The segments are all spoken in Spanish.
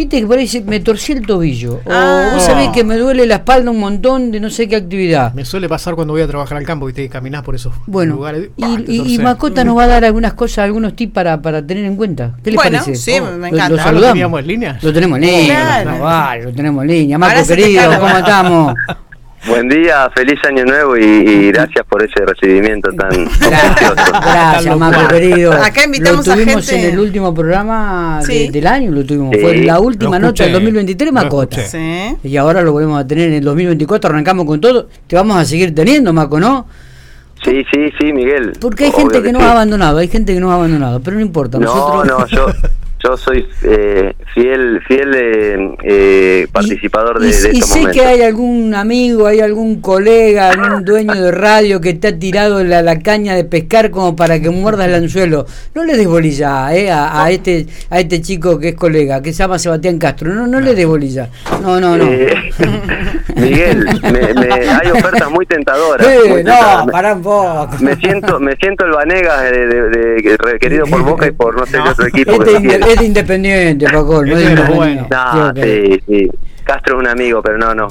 Viste que por ahí se- me torcí el tobillo. O Ah. vos sabés que me duele la espalda un montón de no sé qué actividad. Me suele pasar cuando voy a trabajar al campo, viste, que caminás por esos Bueno, lugares. y, y-. Macota nos va a dar algunas cosas, algunos tips para, para tener en cuenta. ¿Qué les Bueno, parece? sí, me Lo- encanta. Lo, Ah, ¿lo saludamos. teníamos en línea? Lo tenemos en línea. Claro. no, vale, lo tenemos en línea. Marco querido, ¿cómo estamos? Buen día, feliz año nuevo y, y gracias por ese recibimiento tan Gracias, gracioso. gracias Marco querido. Acá invitamos lo a tuvimos gente- en el último programa de- del año, lo tuvimos. Sí. Fue la última nota del escuché, 2023, lo Macota. Sí. Y ahora lo volvemos a tener en el 2024, arrancamos con todo. Te vamos a seguir teniendo, Maco, ¿no? Sí, sí, sí, Miguel. Porque hay Obvio gente que nos sí. ha abandonado, hay gente que nos ha abandonado, pero no importa. No, nosotros... no, yo, yo soy eh, fiel fiel eh, eh, participar Y- de, y, de y estos sé momentos. que hay algún amigo, hay algún colega, algún dueño de radio que te ha tirado la, la caña de pescar como para que muerdas el anzuelo. No le des bolilla eh, a, a este a este chico que es colega, que se llama Sebastián Castro. No, no le des bolilla. No, no, no. Eh, Miguel, me- me- hay ofertas muy tentadoras. Eh, muy no, tentadoras. Pará un poco. Me siento, me siento el Vanegas de, de- de- de- querido por Boca y por no sé qué otro equipo. Este que es es de independiente, Paco. No es de es Independiente. No, Sí, sí, sí. Castro es un amigo, pero no, no.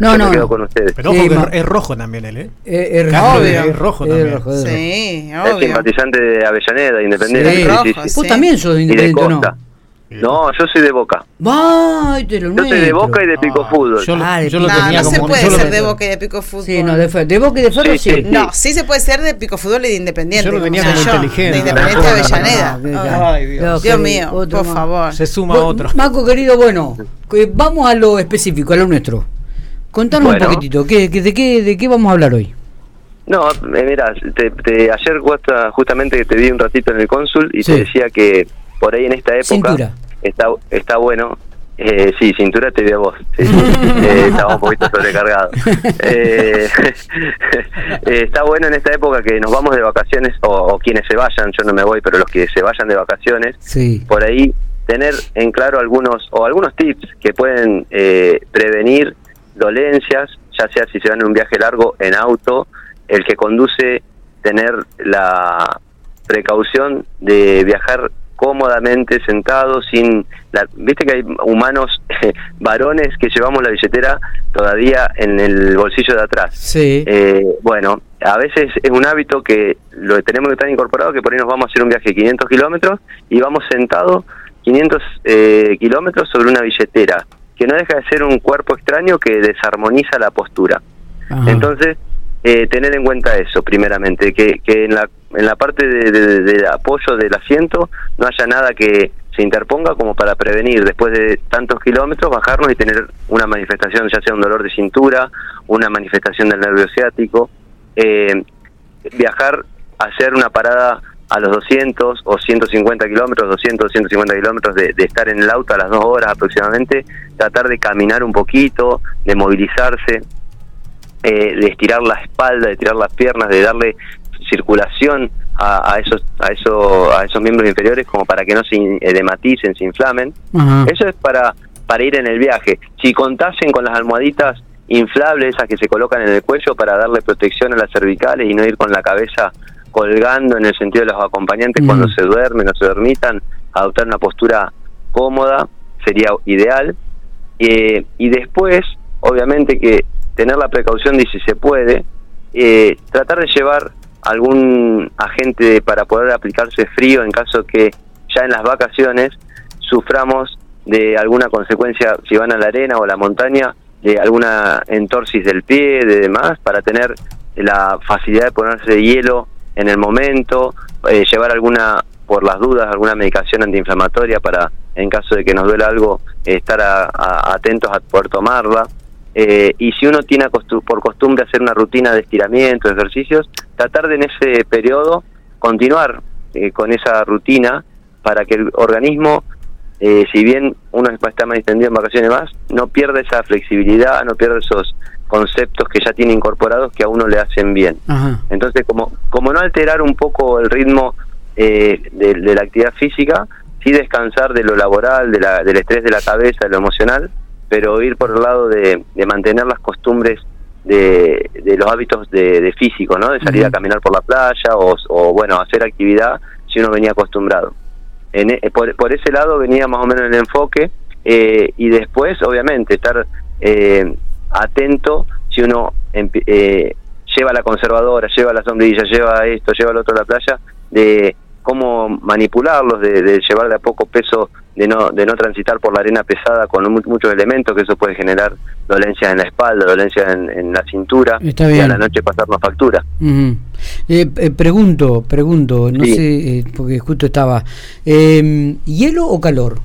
No, Yo no. me quedo con ustedes. Pero ojo Sí, que es rojo también él, ¿eh? Eh, es Castro obvio. es rojo Es también. rojo, es rojo. Sí, Es obvio. simpatizante de Avellaneda, Independiente. Sí. sí, sí, Rojo, sí. Vos Sí. también sos de Y de Independiente, ¿no? Costa. No, yo soy de Boca. Ay, te lo Yo soy de. Boca y de Pico Ah, Fútbol. Yo, lo- Ah, de yo lo. No, tenía no se puede yo ser de Boca y de Pico Fútbol. Sí, no, de, de Boca y de Ferro sí. Sí, sí, sí. No, sí se puede ser de Pico Fútbol y de Independiente. Yo lo tenía como inteligente. De Independiente de Avellaneda. Ay, Dios. Mío, otro por favor. Se suma Bueno, otro. Maco, querido, bueno, que vamos a lo específico, a lo nuestro. Contanos Bueno. un poquitito, ¿qué, qué- de, qué, ¿de qué vamos a hablar hoy? No, eh, mira, te, te- ayer justa- justamente te vi un ratito en el cónsul y Sí. te decía que por ahí en esta época Cintura. Está está bueno. Eh, sí, cintura te a vos. sí, sí. Eh, estaba un poquito sobrecargado. Eh, eh, está bueno en esta época que nos vamos de vacaciones, o, o quienes se vayan, yo no me voy, pero los que se vayan de vacaciones, Sí. por ahí tener en claro algunos o algunos tips que pueden eh, prevenir dolencias, ya sea si se van en un viaje largo en auto, el que conduce tener la precaución de viajar cómodamente sentado sin la, viste que hay humanos varones que llevamos la billetera todavía en el bolsillo de atrás Sí. eh, bueno, a veces es un hábito que lo tenemos que estar incorporado, que por ahí nos vamos a hacer un viaje de 500 kilómetros y vamos sentados 500 eh, kilómetros sobre una billetera, que no deja de ser un cuerpo extraño que desarmoniza la postura. Ajá. Entonces, eh, tener en cuenta eso, primeramente, que, que en, la, en la parte de, de- apoyo del asiento no haya nada que se interponga como para prevenir después de tantos kilómetros bajarnos y tener una manifestación, ya sea un dolor de cintura, una manifestación del nervio ciático, eh, viajar, hacer una parada a los 200 o 150 kilómetros, 200, 150 kilómetros de, de estar en el auto a las dos horas aproximadamente, tratar de caminar un poquito, de movilizarse, eh, de estirar la espalda, de tirar las piernas, de darle circulación a, a esos a esos a esos miembros inferiores como para que no se in- edematicen, se inflamen. Ajá. Eso es para para ir en el viaje. Si contasen con las almohaditas inflables esas que se colocan en el cuello para darle protección a las cervicales y no ir con la cabeza colgando en el sentido de los acompañantes Mm. cuando se duermen o se dormitan, adoptar una postura cómoda sería ideal. Eh, y después, obviamente que tener la precaución de si se puede, eh, tratar de llevar algún agente para poder aplicarse frío en caso que ya en las vacaciones suframos de alguna consecuencia, si van a la arena o a la montaña, de alguna entorsis del pie, de demás, para tener la facilidad de ponerse hielo en el momento, eh, llevar alguna, por las dudas, alguna medicación antiinflamatoria para, en caso de que nos duela algo, estar a- atentos a poder tomarla. Eh, y si uno tiene por costumbre hacer una rutina de estiramiento, de ejercicios, tratar de en ese periodo continuar eh, con esa rutina para que el organismo, eh, si bien uno está más extendido en vacaciones más, no pierda esa flexibilidad, no pierda esos conceptos que ya tiene incorporados que a uno le hacen bien. Ajá. Entonces, como, como no alterar un poco el ritmo eh, de, de la actividad física, sí descansar de lo laboral, de la, del estrés de la cabeza, de lo emocional, pero ir por el lado de, de mantener las costumbres de, de los hábitos de, de físico, ¿no? De salir a caminar por la playa o, o, bueno, hacer actividad si uno venía acostumbrado. En, e- por, por ese lado venía más o menos el enfoque. eh, y después, obviamente, estar eh, atento si uno eh, lleva la conservadora, lleva la sombrilla, lleva esto, lleva el otro a la playa, de cómo manipularlos, de, de llevar de a poco peso, de no, de no transitar por la arena pesada con muchos elementos, que eso puede generar dolencias en la espalda, dolencias en, la cintura, y a la noche pasarnos factura. Eh, eh, pregunto, pregunto, no sé, eh, porque justo estaba, ¿hielo o calor?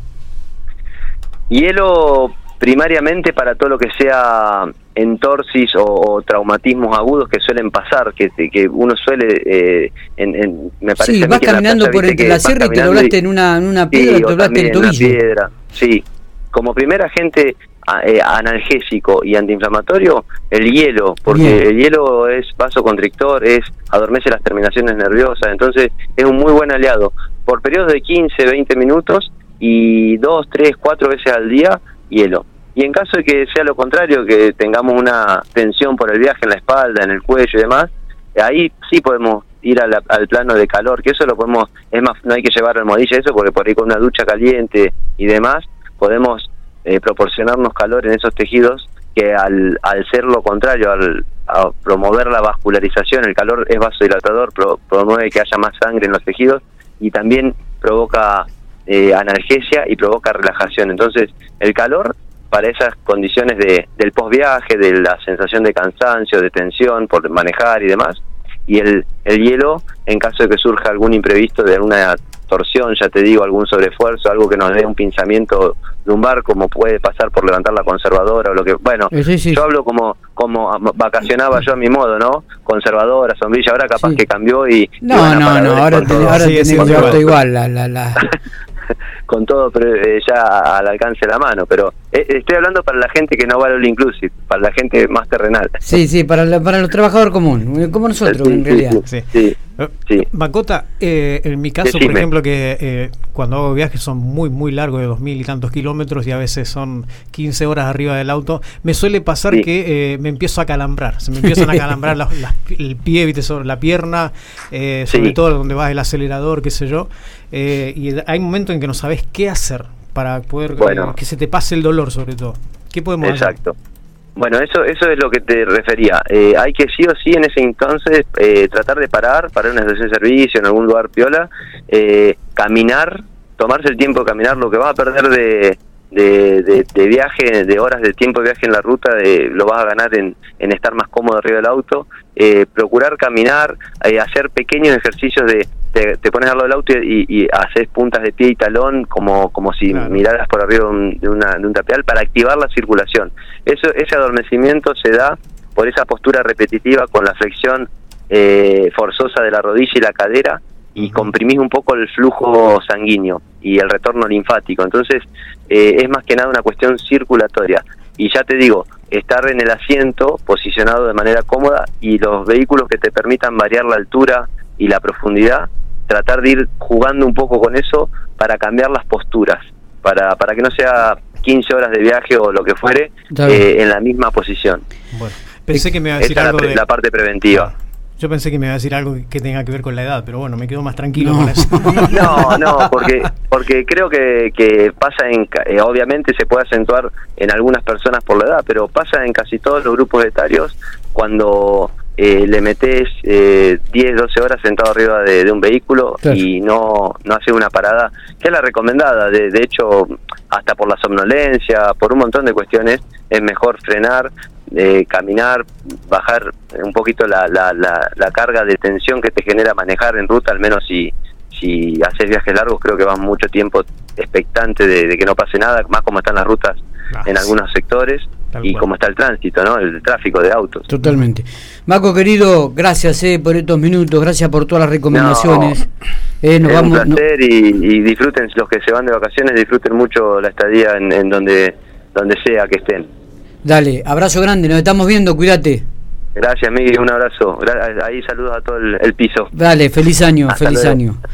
Hielo primariamente para todo lo que sea entorsis o, traumatismos agudos que suelen pasar, que, que uno suele, eh, en, me parece sí, vas caminando por entre la sierra y te doblaste en una, en una piedra, te doblaste el tobillo. piedra, sí. Como primer agente eh, analgésico y antiinflamatorio, el hielo, porque el hielo es vasoconstrictor, es adormece las terminaciones nerviosas, entonces es un muy buen aliado. Por periodos de 15, 20 minutos y dos, tres, cuatro veces al día, hielo. Y en caso de que sea lo contrario, que tengamos una tensión por el viaje en la espalda, en el cuello y demás, ahí sí podemos ir al plano de calor, que eso lo podemos, es más, no hay que llevar almohadilla eso, porque por ahí con una ducha caliente y demás, podemos eh, proporcionarnos calor en esos tejidos que al, al ser lo contrario, al promover la vascularización, el calor es vasodilatador, promueve que haya más sangre en los tejidos y también provoca eh, analgesia y provoca relajación. Entonces, el calor para esas condiciones de, del post-viaje, de la sensación de cansancio, de tensión por manejar y demás. Y el, el hielo, en caso de que surja algún imprevisto de alguna torsión, ya te digo, algún sobreesfuerzo, algo que nos dé un pinzamiento lumbar, como puede pasar por levantar la conservadora o lo que. Bueno, yo hablo como como vacacionaba yo a mi modo, ¿no? Conservadora, sombrilla, ahora capaz que cambió y. No, no, no, ahora, ahora igual. La, la, la. con todo pero, eh, ya al alcance de la mano, pero eh, estoy hablando para la gente que no va al inclusive, para la gente más terrenal. Sí, sí, para, para los trabajadores común, como nosotros en realidad. Sí, sí. Macota, eh, en mi caso, por ejemplo, que cuando hago viajes son muy, muy largos, de dos mil y tantos kilómetros, y a veces son 15 horas arriba del auto, me suele pasar que me empiezo a calambrar, se me empiezan a calambrar el pie, ¿viste? sobre la pierna, sobre todo donde va el acelerador, qué sé yo, y hay momentos en que no sabes qué hacer para poder que se te pase el dolor sobre todo. ¿Qué podemos exacto. hacer? Bueno, eso eso es lo que te refería. Eh, hay que sí o sí en ese entonces eh, tratar de parar, parar en una estación de servicio, en algún lugar piola, eh, caminar, tomarse el tiempo de caminar, lo que vas a perder de, de, de, viaje, de horas de tiempo de viaje en la ruta, lo vas a ganar en, en estar más cómodo arriba del auto, procurar caminar, hacer pequeños ejercicios de, te, pones al lado del auto y, haces puntas de pie y talón como, como si miraras por arriba de, una, de un tapial para activar la circulación. Eso, ese adormecimiento se da por esa postura repetitiva con la flexión eh, forzosa de la rodilla y la cadera y comprimís un poco el flujo sanguíneo y el retorno linfático. Entonces eh, es más que nada una cuestión circulatoria. Y ya te digo, estar en el asiento posicionado de manera cómoda y los vehículos que te permitan variar la altura y la profundidad tratar de ir jugando un poco con eso para cambiar las posturas, para, para que no sea 15 horas de viaje o lo que fuere eh, en la misma posición. Bueno, pensé que me iba a decir algo la, de... la parte preventiva. Yo pensé que me iba a decir algo que tenga que ver con la edad, pero bueno, me quedo más tranquilo con eso. No, no, porque, porque creo que, que pasa en, eh, obviamente se puede acentuar en algunas personas por la edad, pero pasa en casi todos los grupos etarios cuando eh, le metes eh, 10, 12 horas sentado arriba de, un vehículo y no, no hace una parada, que es la recomendada. De, de hecho, hasta por la somnolencia, por un montón de cuestiones, es mejor frenar, eh, caminar, bajar un poquito la, la, la, carga de tensión que te genera manejar en ruta, al menos si, si haces viajes largos, creo que vas mucho tiempo expectante de, que no pase nada, más como están las rutas en algunos sectores y como está el tránsito, ¿no? El tráfico de autos. Totalmente. Maco, querido, gracias eh, por estos minutos, gracias por todas las recomendaciones. Eh, nos es vamos, un placer y, disfruten, los que se van de vacaciones, disfruten mucho la estadía en, donde, donde sea que estén. Dale, abrazo grande, nos estamos viendo, cuídate. Gracias, Miguel, un abrazo. Ahí saludos a todo el, piso. Dale, feliz año, feliz año.